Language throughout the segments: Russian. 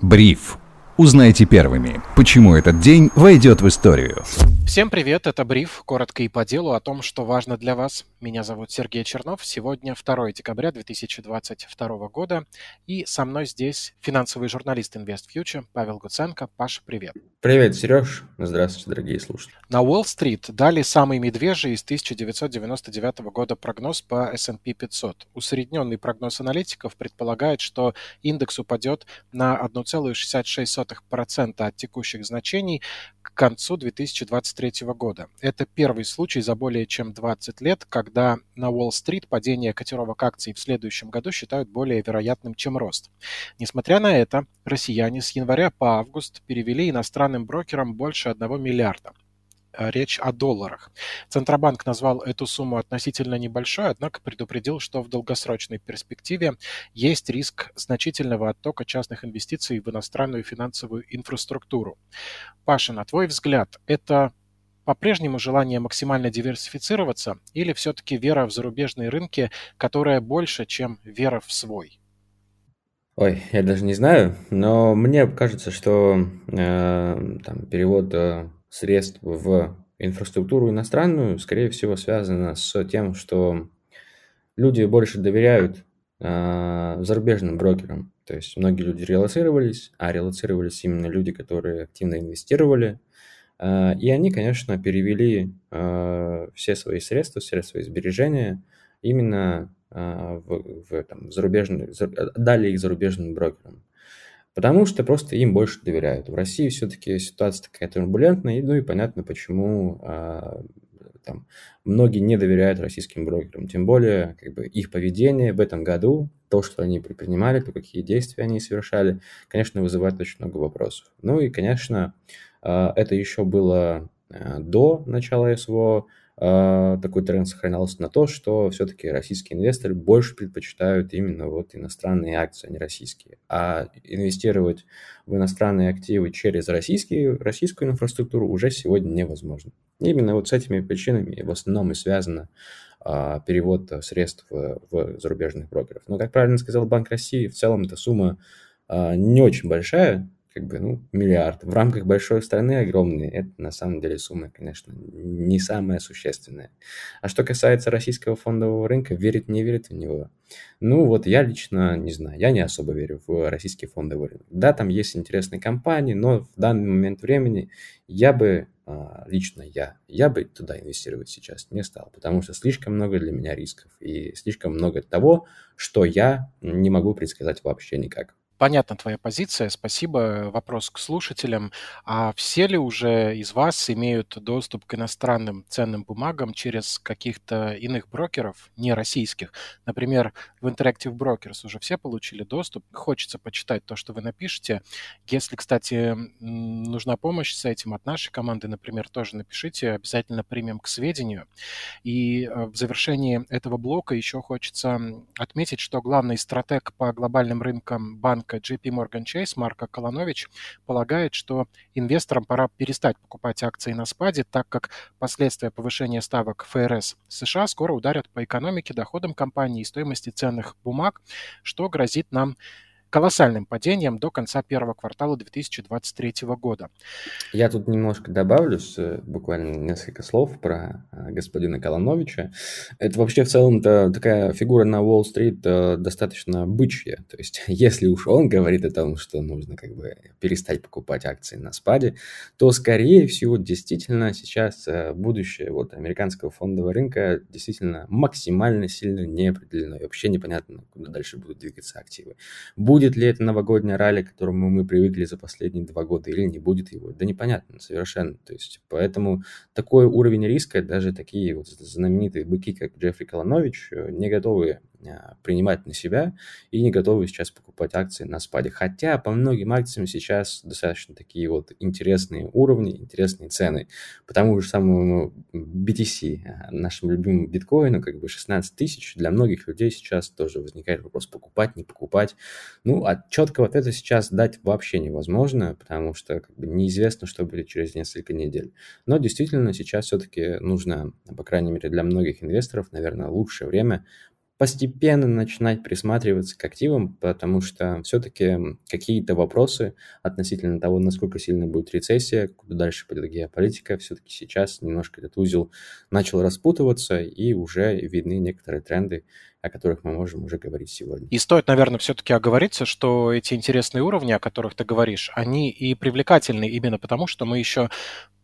Бриф. Узнайте первыми, почему этот день войдет в историю. Всем привет, это Бриф, коротко и по делу о том, что важно для вас. Меня зовут Сергей Чернов, сегодня 2 декабря 2022 года, и со мной здесь финансовый журналист InvestFuture Павел Гуценко. Паша, привет. Привет, Сереж. Здравствуйте, дорогие слушатели. На Уолл-стрит дали самый медвежий из 1999 года прогноз по S&P 500. Усредненный прогноз аналитиков предполагает, что индекс упадет на 1,66% от текущих значений к концу 2023 года. Это первый случай за более чем 20 лет, когда на Уолл-стрит падение котировок акций в следующем году считают более вероятным, чем рост. Несмотря на это, россияне с января по август перевели иностранным брокерам больше 1 миллиарда речь о долларах. Центробанк назвал эту сумму относительно небольшой, однако предупредил, что в долгосрочной перспективе есть риск значительного оттока частных инвестиций в иностранную финансовую инфраструктуру. Паша, на твой взгляд, это по-прежнему желание максимально диверсифицироваться или все-таки вера в зарубежные рынки, которая больше, чем вера в свой? Ой, я даже не знаю, но мне кажется, что э, там, перевод э, средств в инфраструктуру иностранную, скорее всего, связано с тем, что люди больше доверяют э, зарубежным брокерам. То есть многие люди релацировались, а релацировались именно люди, которые активно инвестировали. Э, и они, конечно, перевели э, все свои средства, все свои сбережения именно э, в, в там, зарубежный, дали их зарубежным брокерам потому что просто им больше доверяют. В России все-таки ситуация такая турбулентная, ну и понятно, почему а, там, многие не доверяют российским брокерам. Тем более, как бы, их поведение в этом году, то, что они предпринимали, то, какие действия они совершали, конечно, вызывает очень много вопросов. Ну и, конечно, это еще было а, до начала СВО, а, такой тренд сохранялся на то, что все-таки российские инвесторы больше предпочитают именно вот иностранные акции, а не российские. А инвестировать в иностранные активы через российские, российскую инфраструктуру уже сегодня невозможно. Именно вот с этими причинами в основном и связано а, перевод средств в, зарубежных брокеров. Но, как правильно сказал Банк России, в целом эта сумма а, не очень большая, как бы, ну, миллиард. В рамках большой страны огромные, это на самом деле сумма, конечно, не самая существенная. А что касается российского фондового рынка, верит, не верит в него? Ну, вот я лично не знаю, я не особо верю в российский фондовый рынок. Да, там есть интересные компании, но в данный момент времени я бы, а, лично я, я бы туда инвестировать сейчас не стал, потому что слишком много для меня рисков и слишком много того, что я не могу предсказать вообще никак. Понятна твоя позиция, спасибо. Вопрос к слушателям. А все ли уже из вас имеют доступ к иностранным ценным бумагам через каких-то иных брокеров, не российских? Например, в Interactive Brokers уже все получили доступ. Хочется почитать то, что вы напишете. Если, кстати, нужна помощь с этим от нашей команды, например, тоже напишите, обязательно примем к сведению. И э, в завершении этого блока еще хочется отметить, что главный стратег по глобальным рынкам банк банка JP Morgan Chase Марка Колонович полагает, что инвесторам пора перестать покупать акции на спаде, так как последствия повышения ставок ФРС США скоро ударят по экономике, доходам компании и стоимости ценных бумаг, что грозит нам колоссальным падением до конца первого квартала 2023 года. Я тут немножко добавлю, буквально несколько слов про а, господина Колоновича. Это вообще в целом-то такая фигура на Уолл-стрит э, достаточно бычья. То есть, если уж он говорит о том, что нужно как бы перестать покупать акции на спаде, то, скорее всего, действительно сейчас э, будущее вот американского фондового рынка действительно максимально сильно не определено. И вообще непонятно, куда дальше будут двигаться активы. Будет будет ли это новогоднее ралли, к которому мы привыкли за последние два года, или не будет его, да непонятно совершенно. То есть, поэтому такой уровень риска даже такие вот знаменитые быки, как Джеффри Колонович, э, не готовы принимать на себя и не готовы сейчас покупать акции на спаде. Хотя по многим акциям сейчас достаточно такие вот интересные уровни, интересные цены. По тому же самому BTC, а, нашему любимому биткоину, как бы 16 тысяч, для многих людей сейчас тоже возникает вопрос покупать, не покупать. Ну, а четкого ответа сейчас дать вообще невозможно, потому что как бы, неизвестно, что будет через несколько недель. Но действительно сейчас все-таки нужно, по крайней мере для многих инвесторов, наверное, лучшее время постепенно начинать присматриваться к активам, потому что все-таки какие-то вопросы относительно того, насколько сильно будет рецессия, куда дальше пойдет геополитика, все-таки сейчас немножко этот узел начал распутываться, и уже видны некоторые тренды, о которых мы можем уже говорить сегодня. И стоит, наверное, все-таки оговориться, что эти интересные уровни, о которых ты говоришь, они и привлекательны именно потому, что мы еще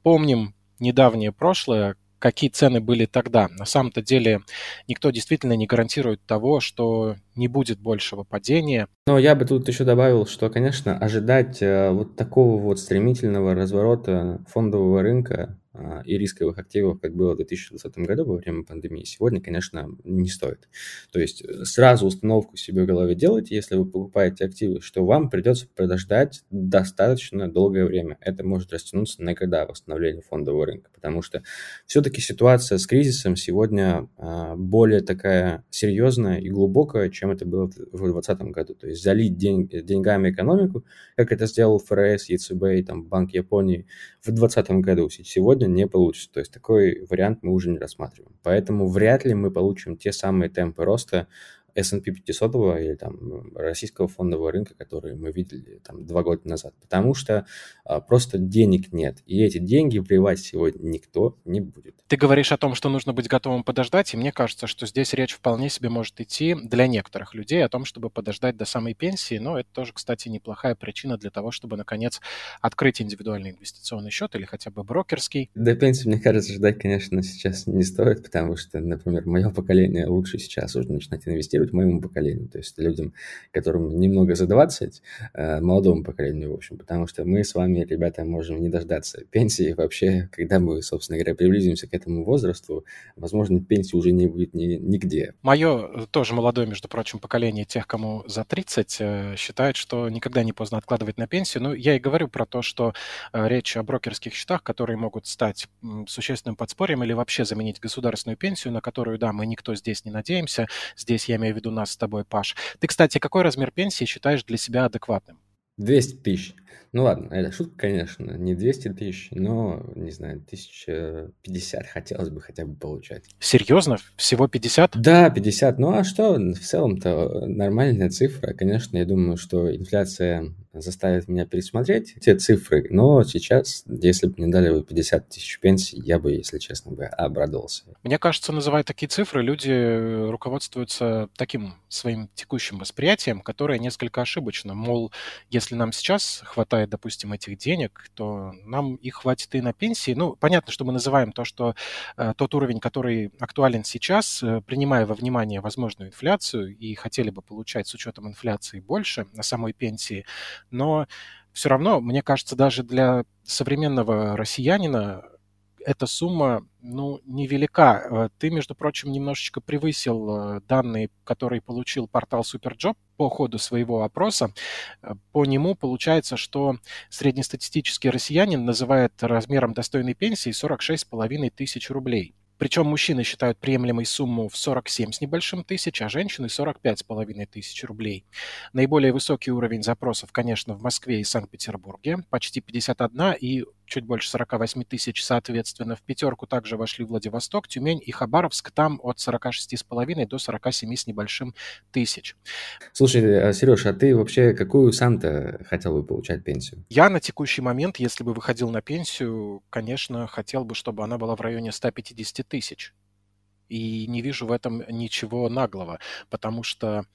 помним недавнее прошлое, какие цены были тогда. На самом-то деле никто действительно не гарантирует того, что не будет большего падения. Но я бы тут еще добавил, что, конечно, ожидать э, вот такого вот стремительного разворота фондового рынка и рисковых активов, как было в 2020 году во время пандемии, сегодня, конечно, не стоит. То есть э, сразу установку себе в голове делайте, если вы покупаете активы, что вам придется подождать достаточно долгое время. Это может растянуться на года восстановления фондового рынка, потому что все-таки ситуация с кризисом сегодня а, более такая серьезная и глубокая, чем это было в 2020 году. То есть залить день, деньгами экономику, как это сделал ФРС, ЕЦБ и там, Банк Японии в 2020 году. Сегодня сегодня не получится. То есть такой вариант мы уже не рассматриваем. Поэтому вряд ли мы получим те самые темпы роста, S&P 500 или там российского фондового рынка, который мы видели там два года назад, потому что а, просто денег нет, и эти деньги вливать сегодня никто не будет. Ты говоришь о том, что нужно быть готовым подождать, и мне кажется, что здесь речь вполне себе может идти для некоторых людей о том, чтобы подождать до самой пенсии, но это тоже, кстати, неплохая причина для того, чтобы, наконец, открыть индивидуальный инвестиционный счет или хотя бы брокерский. До пенсии, мне кажется, ждать, конечно, сейчас не стоит, потому что, например, мое поколение лучше сейчас уже начинать инвестировать, адресирует моему поколению, то есть людям, которым немного за 20, э, молодому поколению, в общем, потому что мы с вами, ребята, можем не дождаться пенсии. Вообще, когда мы, собственно говоря, приблизимся к этому возрасту, возможно, пенсии уже не будет ни, нигде. Мое э, тоже молодое, между прочим, поколение тех, кому за 30, э, считает, что никогда не поздно откладывать на пенсию. Ну, я и говорю про то, что речь о брокерских счетах, которые могут стать существенным подспорьем или вообще заменить государственную пенсию, на которую, да, мы никто здесь не надеемся. Здесь я имею в виду нас с тобой, Паш. Ты, кстати, какой размер пенсии считаешь для себя адекватным? 200 тысяч. Ну ладно, это шутка, конечно, не 200 тысяч, но, не знаю, 1050 хотелось бы хотя бы получать. Серьезно? Всего 50? Да, 50. Ну а что, в целом-то нормальная цифра. Конечно, я думаю, что инфляция заставит меня пересмотреть те цифры, но сейчас, если бы мне дали 50 тысяч пенсий, я бы, если честно, бы обрадовался. Мне кажется, называя такие цифры, люди руководствуются таким своим текущим восприятием, которое несколько ошибочно. Мол, если нам сейчас хватает, допустим, этих денег, то нам их хватит и на пенсии. Ну, понятно, что мы называем то, что э, тот уровень, который актуален сейчас, э, принимая во внимание возможную инфляцию и хотели бы получать с учетом инфляции больше на самой пенсии, но все равно, мне кажется, даже для современного россиянина эта сумма, ну, невелика. Э, ты, между прочим, немножечко превысил э, данные, которые получил портал Superjob по ходу своего опроса. Э, по нему получается, что среднестатистический россиянин называет размером достойной пенсии 46,5 тысяч рублей. Причем мужчины считают приемлемой сумму в 47 с небольшим тысяч, а женщины 45 с половиной тысяч рублей. Наиболее высокий уровень запросов, конечно, в Москве и Санкт-Петербурге, почти 51, и чуть больше 48 тысяч, соответственно. В пятерку также вошли Владивосток, Тюмень и Хабаровск. Там от 46,5 до 47 с небольшим тысяч. Слушай, а, Сереж, а ты вообще какую сам-то хотел бы получать пенсию? Я на текущий момент, если бы выходил на пенсию, конечно, хотел бы, чтобы она была в районе 150 тысяч. И не вижу в этом ничего наглого, потому что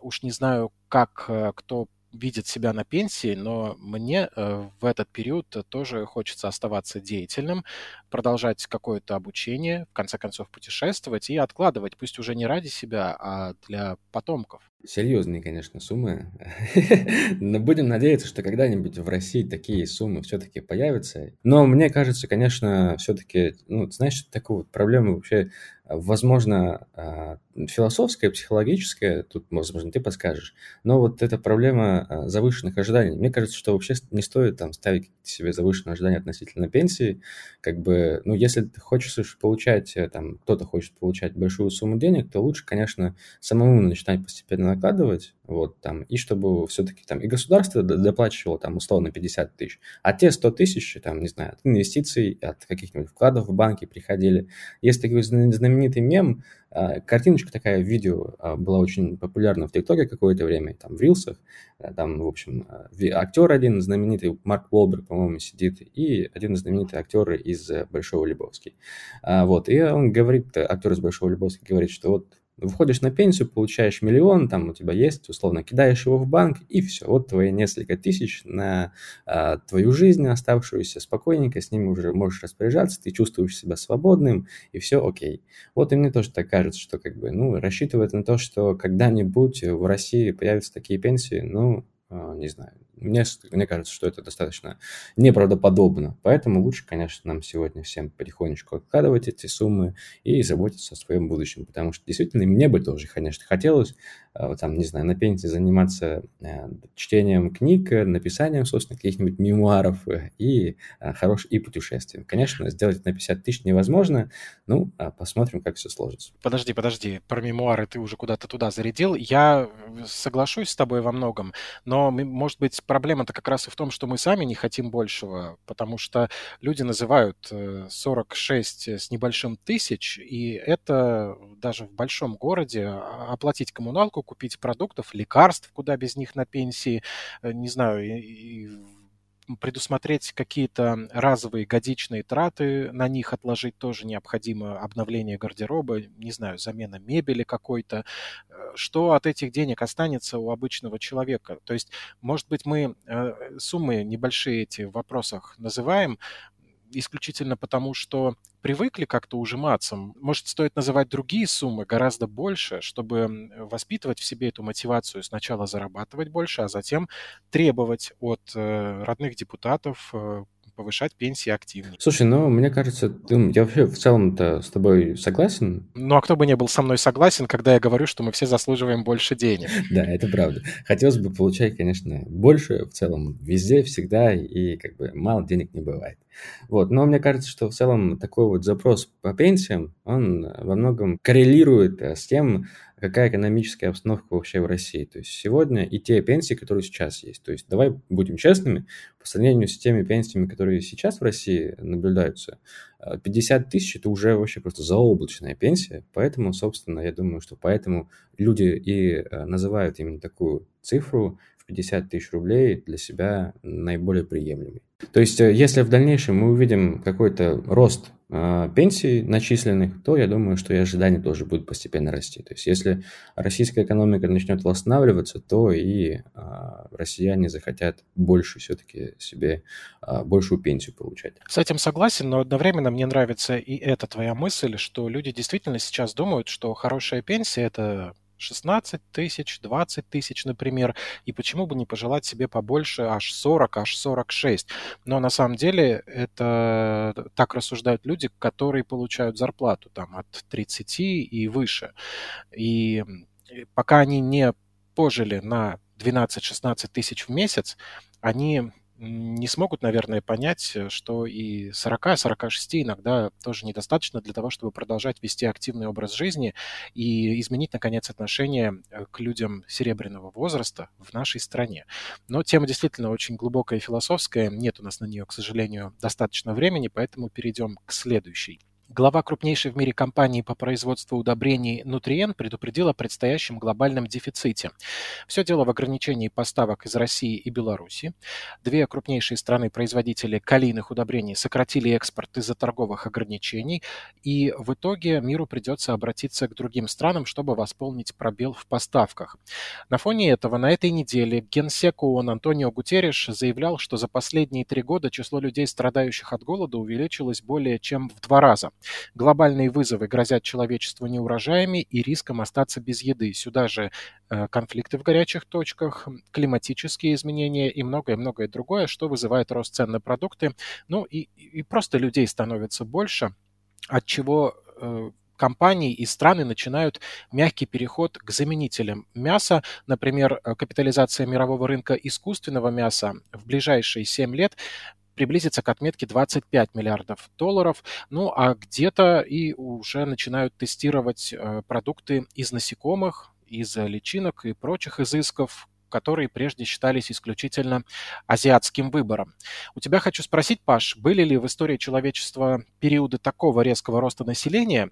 уж не знаю, как э, кто видит себя на пенсии, но мне э, в этот период тоже хочется оставаться деятельным, продолжать какое-то обучение, в конце концов путешествовать и откладывать, пусть уже не ради себя, а для потомков. Серьезные, конечно, суммы. Но будем надеяться, что когда-нибудь в России такие суммы все-таки появятся. Но мне кажется, конечно, все-таки, ну, знаешь, такую вот проблему вообще возможно, а, философская, психологическая, тут, возможно, ты подскажешь, но вот эта проблема а, завышенных ожиданий. Мне кажется, что вообще не стоит там ставить себе завышенные ожидания относительно пенсии. Как бы, ну, если ты хочешь получать, э, там, кто-то хочет получать большую сумму денег, то лучше, конечно, самому начинать постепенно накладывать, вот, там, и чтобы все-таки там и государство доплачивало, там, условно, 50 тысяч, а те 100 тысяч, там, не знаю, от инвестиций, от каких-нибудь вкладов в банки приходили. Есть такой знаменитый мем, картиночка такая, видео а, была очень популярна в ТикТоке какое-то время, там в Рилсах, там, в общем, актер один знаменитый, Марк Уолберг, по-моему, сидит, и один знаменитый актер из Большого Лебовски. Вот, и он говорит, актер из Большого Лебовски говорит, что вот выходишь на пенсию, получаешь миллион, там у тебя есть, условно, кидаешь его в банк, и все, вот твои несколько тысяч на а, твою жизнь оставшуюся, спокойненько с ними уже можешь распоряжаться, ты чувствуешь себя свободным, и все окей. Вот и мне тоже так кажется, что как бы, ну, рассчитывать на то, что когда-нибудь в России появятся такие пенсии, ну, а, не знаю, мне, мне кажется, что это достаточно неправдоподобно. Поэтому лучше, конечно, нам сегодня всем потихонечку откладывать эти суммы и заботиться о своем будущем. Потому что действительно мне бы тоже, конечно, хотелось, а, там, не знаю, на пенсии заниматься э, чтением книг, написанием, собственно, каких-нибудь мемуаров э, и, а, хорош... и путешествием. Конечно, сделать на 50 тысяч невозможно. Ну, посмотрим, как все сложится. Подожди, подожди. Про мемуары ты уже куда-то туда зарядил. Я соглашусь с тобой во многом, но, может быть, проблема-то как раз и в том, что мы сами не хотим большего, потому что люди называют 46 э, с небольшим тысяч, и это даже в большом городе оплатить коммуналку, купить продуктов, лекарств, куда без них на пенсии, э, не знаю, и, и предусмотреть какие-то разовые годичные траты, на них отложить тоже необходимо обновление гардероба, не знаю, замена мебели какой-то. Э, что от этих денег останется у обычного человека? То есть, может быть, мы э, суммы небольшие эти в вопросах называем, исключительно потому, что привыкли как-то ужиматься. Может, стоит называть другие суммы гораздо больше, чтобы воспитывать в себе эту мотивацию сначала зарабатывать больше, а затем требовать от э, родных депутатов э, повышать пенсии активнее. Слушай, ну, мне кажется, я вообще в целом-то с тобой согласен. Ну, а кто бы не был со мной согласен, когда я говорю, что мы все заслуживаем больше денег? Да, это правда. Хотелось бы получать, конечно, больше в целом везде, всегда, и как бы мало денег не бывает. Вот. Но мне кажется, что в целом такой вот запрос по пенсиям, он во многом коррелирует э, с тем, какая экономическая обстановка вообще в России. То есть сегодня и те пенсии, которые сейчас есть. То есть давай будем честными, по сравнению с теми пенсиями, которые сейчас в России наблюдаются, 50 э, тысяч – это уже вообще просто заоблачная пенсия. Поэтому, собственно, я думаю, что поэтому люди и э, называют именно такую цифру 50 тысяч рублей для себя наиболее приемлемый. То есть, э, если в дальнейшем мы увидим какой-то рост э, пенсий начисленных, то я думаю, что и ожидания тоже будут постепенно расти. То есть, если российская экономика начнет восстанавливаться, то и э, россияне захотят больше все-таки себе, э, большую пенсию получать. С этим согласен, но одновременно мне нравится и эта твоя мысль, что люди действительно сейчас думают, что хорошая пенсия – это 16 тысяч, 20 тысяч, например, и почему бы не пожелать себе побольше, аж 40, аж 46. Но на самом деле это так рассуждают люди, которые получают зарплату там от 30 и выше. И пока они не пожили на 12-16 тысяч в месяц, они не смогут, наверное, понять, э, что и 40-46 иногда тоже недостаточно для того, чтобы продолжать вести активный образ жизни и изменить, наконец, отношение э, к людям серебряного возраста в нашей стране. Но тема действительно очень глубокая и философская. Нет у нас на нее, к сожалению, достаточно времени, поэтому перейдем к следующей. Глава крупнейшей в мире компании по производству удобрений Nutrien предупредил о предстоящем глобальном дефиците. Все дело в ограничении поставок из России и Беларуси. Две крупнейшие страны-производители калийных удобрений сократили экспорт из-за торговых ограничений, и в итоге миру придется обратиться к другим странам, чтобы восполнить пробел в поставках. На фоне этого на этой неделе генсек ООН Антонио Гутерриш заявлял, что за последние три года число людей, страдающих от голода, увеличилось более чем в два раза. Глобальные вызовы грозят человечеству неурожаями и риском остаться без еды. Сюда же э, конфликты в горячих точках, климатические изменения и многое-многое другое, что вызывает рост цен на продукты. Ну и, и просто людей становится больше, от чего э, компании и страны начинают мягкий переход к заменителям мяса. Например, э, капитализация мирового рынка искусственного мяса в ближайшие 7 лет приблизиться к отметке 25 миллиардов долларов. Ну а где-то и уже начинают тестировать э, продукты из насекомых, из личинок и прочих изысков, которые прежде считались исключительно азиатским выбором. У тебя хочу спросить, Паш, были ли в истории человечества периоды такого резкого роста населения,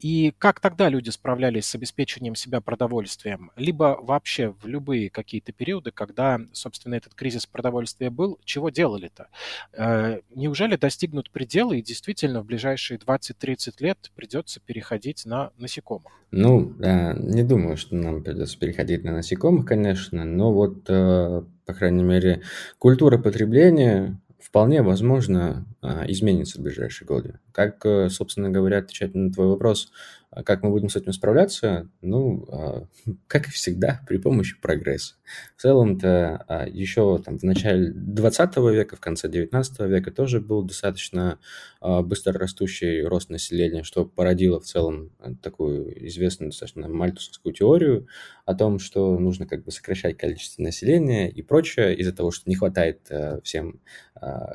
И как тогда люди справлялись с обеспечением себя продовольствием? Либо вообще в любые какие-то периоды, когда, собственно, этот кризис продовольствия был, чего делали-то? Э, неужели достигнут пределы и действительно в ближайшие 20-30 лет придется переходить на насекомых? Ну, не думаю, что нам придется переходить на насекомых, конечно, но вот, э, по крайней мере, культура потребления вполне возможно а, изменится в ближайшие годы. Как, э, собственно говоря, отвечать на твой вопрос, как мы будем с этим справляться? Ну, а, как и всегда, при помощи прогресса. В целом-то а, еще там, в начале 20 века, в конце 19 века тоже был достаточно быстро растущий рост населения, что породило в целом такую известную достаточно мальтусовскую теорию о том, что нужно как бы сокращать количество населения и прочее из-за того, что не хватает всем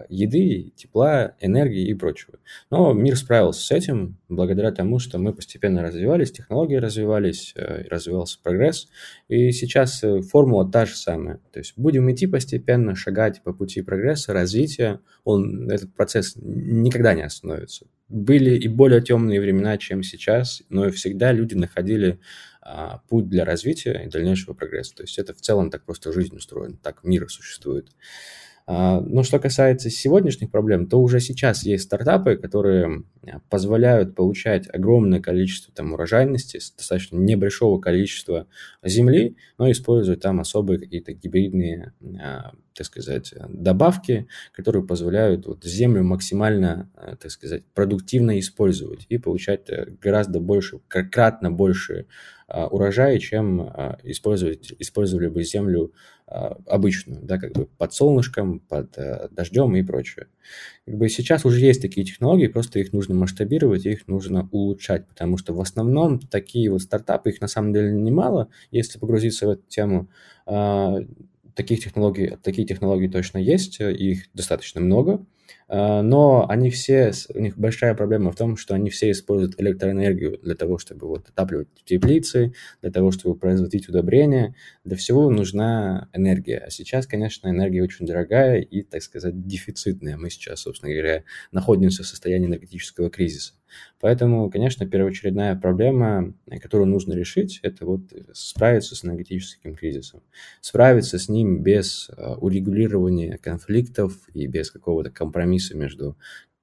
еды, тепла, энергии и прочего. Но мир справился с этим благодаря тому, что мы постепенно развивались, технологии развивались, э, развивался прогресс. И сейчас э, формула та же самая. То есть будем идти постепенно, шагать по пути прогресса, развития. Он, этот процесс никогда не остановится. Были и более темные времена, чем сейчас, но всегда люди находили а, путь для развития и дальнейшего прогресса. То есть это в целом так просто жизнь устроена, так мир существует. А, но что касается сегодняшних проблем, то уже сейчас есть стартапы, которые позволяют получать огромное количество там, урожайности с достаточно небольшого количества земли, но используют там особые какие-то гибридные, а, так сказать, добавки, которые позволяют вот землю максимально, а, так сказать, продуктивно использовать и получать э, гораздо больше, кратно больше урожая, чем использовать, использовали бы землю а, обычную, да, как бы под солнышком, под э, дождем и прочее. Как бы сейчас уже есть такие технологии, просто их нужно масштабировать, их нужно улучшать, потому что в основном такие вот стартапы, их на самом деле немало, если погрузиться в эту тему, а, таких технологий, такие технологии точно есть, их достаточно много, а, но они все, у них большая проблема в том, что они все используют электроэнергию для того, чтобы вот отапливать теплицы, для того, чтобы производить удобрения. Для всего нужна энергия. А сейчас, конечно, энергия очень дорогая и, так сказать, дефицитная. Мы сейчас, собственно говоря, находимся в состоянии энергетического кризиса. Поэтому, конечно, первоочередная проблема, которую нужно решить, это вот справиться с энергетическим кризисом. Справиться с ним без э, урегулирования конфликтов и без какого-то компромисса между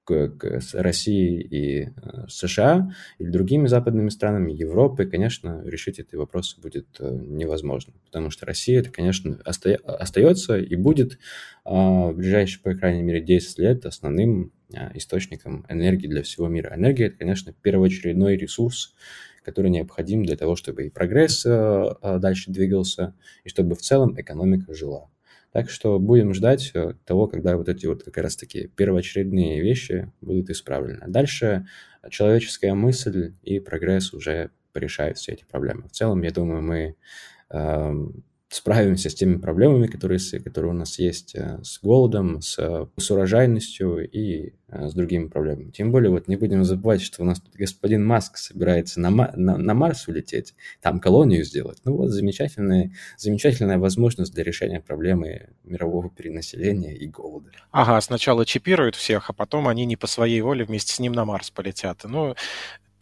Россией и э, США или другими западными странами, Европы, конечно, решить эти вопросы будет э, невозможно, потому что Россия, это, конечно, остается и будет в ближайшие, по крайней мере, 10 лет основным источником энергии для всего мира. Энергия – это, конечно, первоочередной ресурс, который необходим для того, чтобы и прогресс а, дальше двигался, и чтобы в целом экономика жила. Так что будем ждать э, того, когда вот эти вот как раз таки первоочередные вещи будут исправлены. Дальше человеческая мысль и прогресс уже порешают все эти проблемы. В целом, я думаю, мы эм, справимся с теми проблемами, которые, которые у нас есть, э, с голодом, с, с урожайностью и э, с другими проблемами. Тем более, вот не будем забывать, что у нас тут господин Маск собирается на, на, на Марс улететь, там колонию сделать. Ну вот замечательная, замечательная возможность для решения проблемы мирового перенаселения и голода. Ага, сначала чипируют всех, а потом они не по своей воле вместе с ним на Марс полетят. Ну,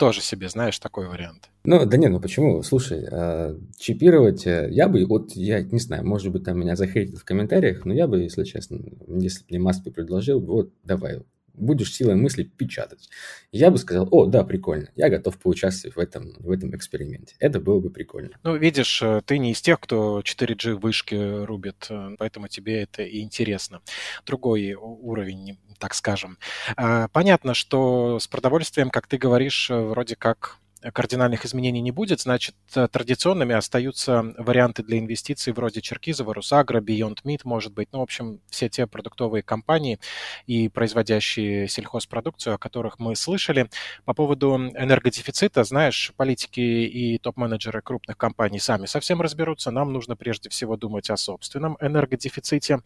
тоже себе, знаешь, такой вариант. Ну, да не, ну почему? Слушай, э, чипировать, я бы, вот, я не знаю, может быть, там меня захейтят в комментариях, но я бы, если честно, если бы мне Маск предложил, вот, давай, будешь силой мысли печатать. Я бы сказал, о, да, прикольно, я готов поучаствовать в этом, в этом эксперименте. Это было бы прикольно. Ну, видишь, э, ты не из тех, кто 4G вышки рубит, поэтому тебе это и интересно. Другой уровень так скажем. А, понятно, что с продовольствием, как ты говоришь, вроде как кардинальных изменений не будет, значит, э, традиционными остаются варианты для инвестиций вроде Черкизова, Русагра, Beyond Meat, может быть. Ну, в общем, все те продуктовые компании и производящие сельхозпродукцию, о которых мы слышали. По поводу энергодефицита, знаешь, политики и топ-менеджеры крупных компаний сами совсем разберутся. Нам нужно прежде всего думать о собственном энергодефиците.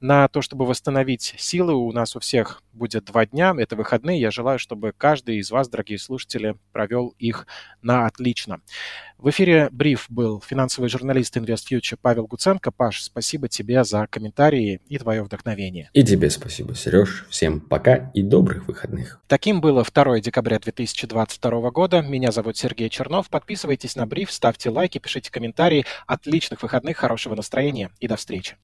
На то, чтобы восстановить силы, у нас у всех будет два дня. Это выходные. Я желаю, чтобы каждый из вас, дорогие слушатели, провел их выходных на отлично. В эфире бриф был финансовый журналист InvestFuture Павел Гуценко. Паш, спасибо тебе за комментарии и твое вдохновение. И тебе спасибо, Сереж. Всем пока и добрых выходных. Таким было 2 декабря 2022 года. Меня зовут Сергей Чернов. Подписывайтесь на бриф, ставьте лайки, пишите комментарии. Отличных выходных, хорошего настроения и до встречи.